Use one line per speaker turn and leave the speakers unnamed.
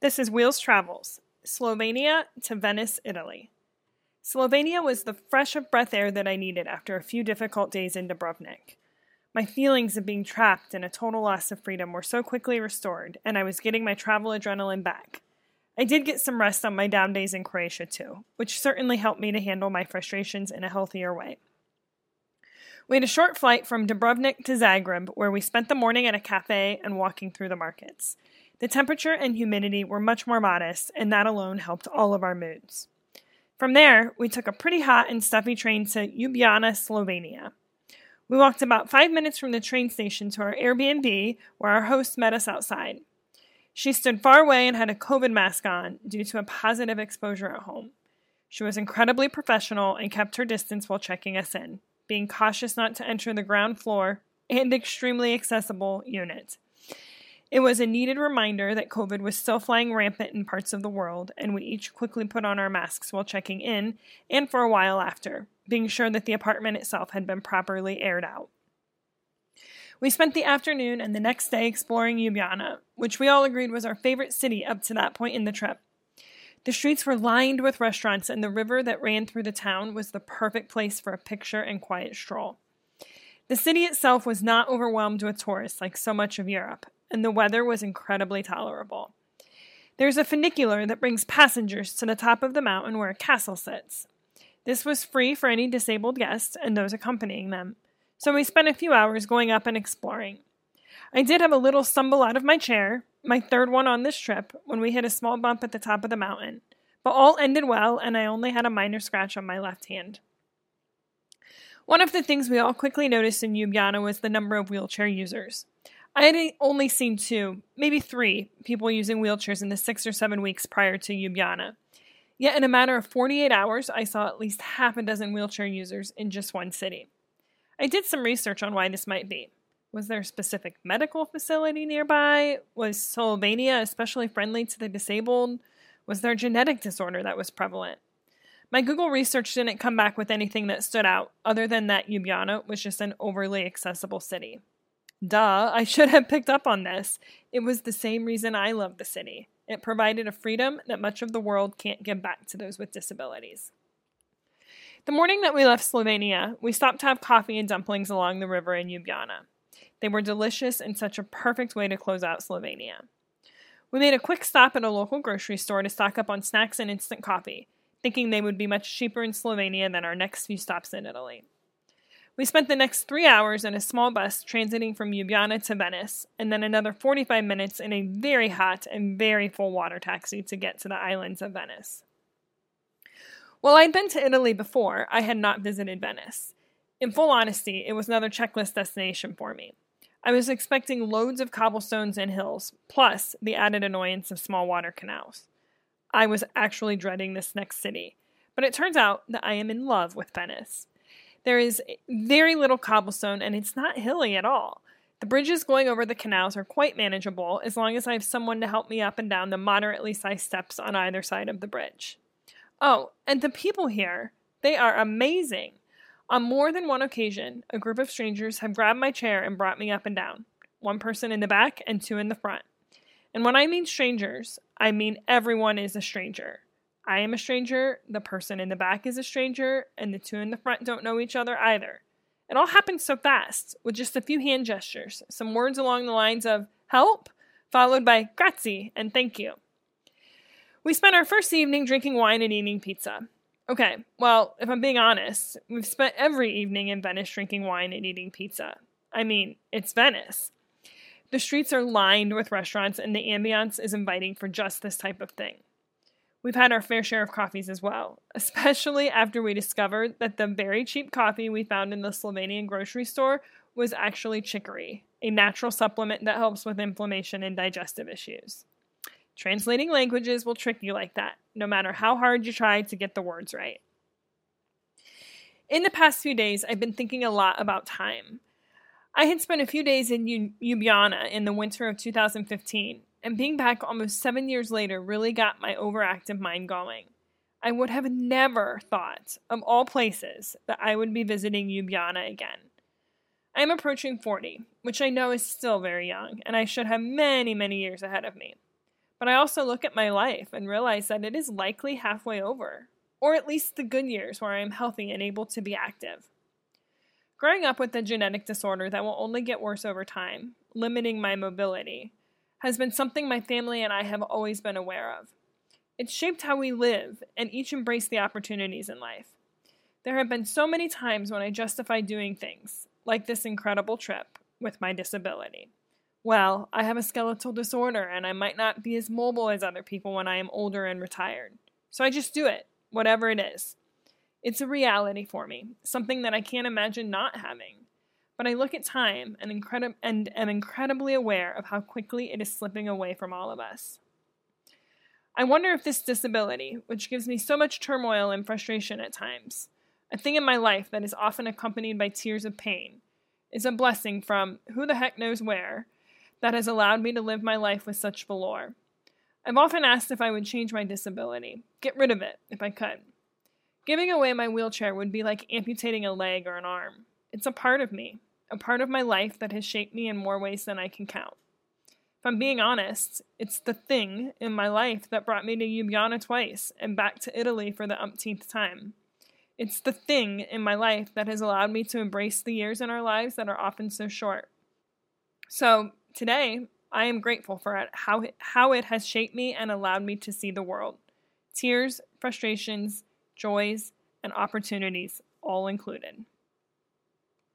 This is Wheels Travels, Slovenia to Venice, Italy. Slovenia was the fresh of breath air that I needed after a few difficult days in Dubrovnik. My feelings of being trapped and a total loss of freedom were so quickly restored, and I was getting my travel adrenaline back. I did get some rest on my down days in Croatia too, which certainly helped me to handle my frustrations in a healthier way. We had a short flight from Dubrovnik to Zagreb, where we spent the morning at a cafe and walking through the markets. The temperature and humidity were much more modest, and that alone helped all of our moods. From there, we took a pretty hot and stuffy train to Ljubljana, Slovenia. We walked about five minutes from the train station to our Airbnb, where our host met us outside. She stood far away and had a COVID mask on due to a positive exposure at home. She was incredibly professional and kept her distance while checking us in, being cautious not to enter the ground floor and extremely accessible unit. It was a needed reminder that COVID was still flying rampant in parts of the world, and we each quickly put on our masks while checking in and for a while after, being sure that the apartment itself had been properly aired out. We spent the afternoon and the next day exploring Ljubljana, which we all agreed was our favorite city up to that point in the trip. The streets were lined with restaurants, and the river that ran through the town was the perfect place for a picture and quiet stroll. The city itself was not overwhelmed with tourists like so much of Europe, and the weather was incredibly tolerable. There's a funicular that brings passengers to the top of the mountain where a castle sits. This was free for any disabled guests and those accompanying them, so we spent a few hours going up and exploring. I did have a little stumble out of my chair, my third one on this trip, when we hit a small bump at the top of the mountain, but all ended well and I only had a minor scratch on my left hand. One of the things we all quickly noticed in Ljubljana was the number of wheelchair users. I had only seen two, maybe three, people using wheelchairs in the six or seven weeks prior to Ljubljana. Yet in a matter of 48 hours, I saw at least half a dozen wheelchair users in just one city. I did some research on why this might be. Was there a specific medical facility nearby? Was Slovenia especially friendly to the disabled? Was there a genetic disorder that was prevalent? My Google research didn't come back with anything that stood out, other than that Ljubljana was just an overly accessible city. Duh, I should have picked up on this. It was the same reason I love the city. It provided a freedom that much of the world can't give back to those with disabilities. The morning that we left Slovenia, we stopped to have coffee and dumplings along the river in Ljubljana. They were delicious and such a perfect way to close out Slovenia. We made a quick stop at a local grocery store to stock up on snacks and instant coffee, thinking they would be much cheaper in Slovenia than our next few stops in Italy. We spent the next three hours in a small bus transiting from Ljubljana to Venice, and then another 45 minutes in a very hot and very full water taxi to get to the islands of Venice. While I'd been to Italy before, I had not visited Venice. In full honesty, it was another checklist destination for me. I was expecting loads of cobblestones and hills, plus the added annoyance of small water canals. I was actually dreading this next city, but it turns out that I am in love with Venice. There is very little cobblestone and it's not hilly at all. The bridges going over the canals are quite manageable as long as I have someone to help me up and down the moderately sized steps on either side of the bridge. Oh, and the people here, they are amazing. On more than one occasion, a group of strangers have grabbed my chair and brought me up and down, one person in the back and two in the front. And when I mean strangers, I mean everyone is a stranger. I am a stranger, the person in the back is a stranger, and the two in the front don't know each other either. It all happened so fast, with just a few hand gestures, some words along the lines of help, followed by grazie and thank you. We spent our first evening drinking wine and eating pizza. Okay, well, if I'm being honest, we've spent every evening in Venice drinking wine and eating pizza. I mean, it's Venice. The streets are lined with restaurants, and the ambiance is inviting for just this type of thing. We've had our fair share of coffees as well, especially after we discovered that the very cheap coffee we found in the Slovenian grocery store was actually chicory, a natural supplement that helps with inflammation and digestive issues. Translating languages will trick you like that, no matter how hard you try to get the words right. In the past few days, I've been thinking a lot about time. I had spent a few days in Ljubljana in the winter of 2015, and being back almost seven years later really got my overactive mind going. I would have never thought, of all places, that I would be visiting Ljubljana again. I am approaching 40, which I know is still very young, and I should have many, many years ahead of me. But I also look at my life and realize that it is likely halfway over, or at least the good years where I am healthy and able to be active. Growing up with a genetic disorder that will only get worse over time, limiting my mobility, has been something my family and I have always been aware of. It's shaped how we live and each embrace the opportunities in life. There have been so many times when I justify doing things, like this incredible trip, with my disability. Well, I have a skeletal disorder and I might not be as mobile as other people when I am older and retired. So I just do it, whatever it is. It's a reality for me, something that I can't imagine not having. But I look at time and, and am incredibly aware of how quickly it is slipping away from all of us. I wonder if this disability, which gives me so much turmoil and frustration at times, a thing in my life that is often accompanied by tears of pain, is a blessing from who the heck knows where that has allowed me to live my life with such valor. I've often asked if I would change my disability, get rid of it if I could. Giving away my wheelchair would be like amputating a leg or an arm. It's a part of me, a part of my life that has shaped me in more ways than I can count. If I'm being honest, it's the thing in my life that brought me to Ljubljana twice and back to Italy for the umpteenth time. It's the thing in my life that has allowed me to embrace the years in our lives that are often so short. So, today, I am grateful for it, how, how it has shaped me and allowed me to see the world. Tears, frustrations, joys, and opportunities all included.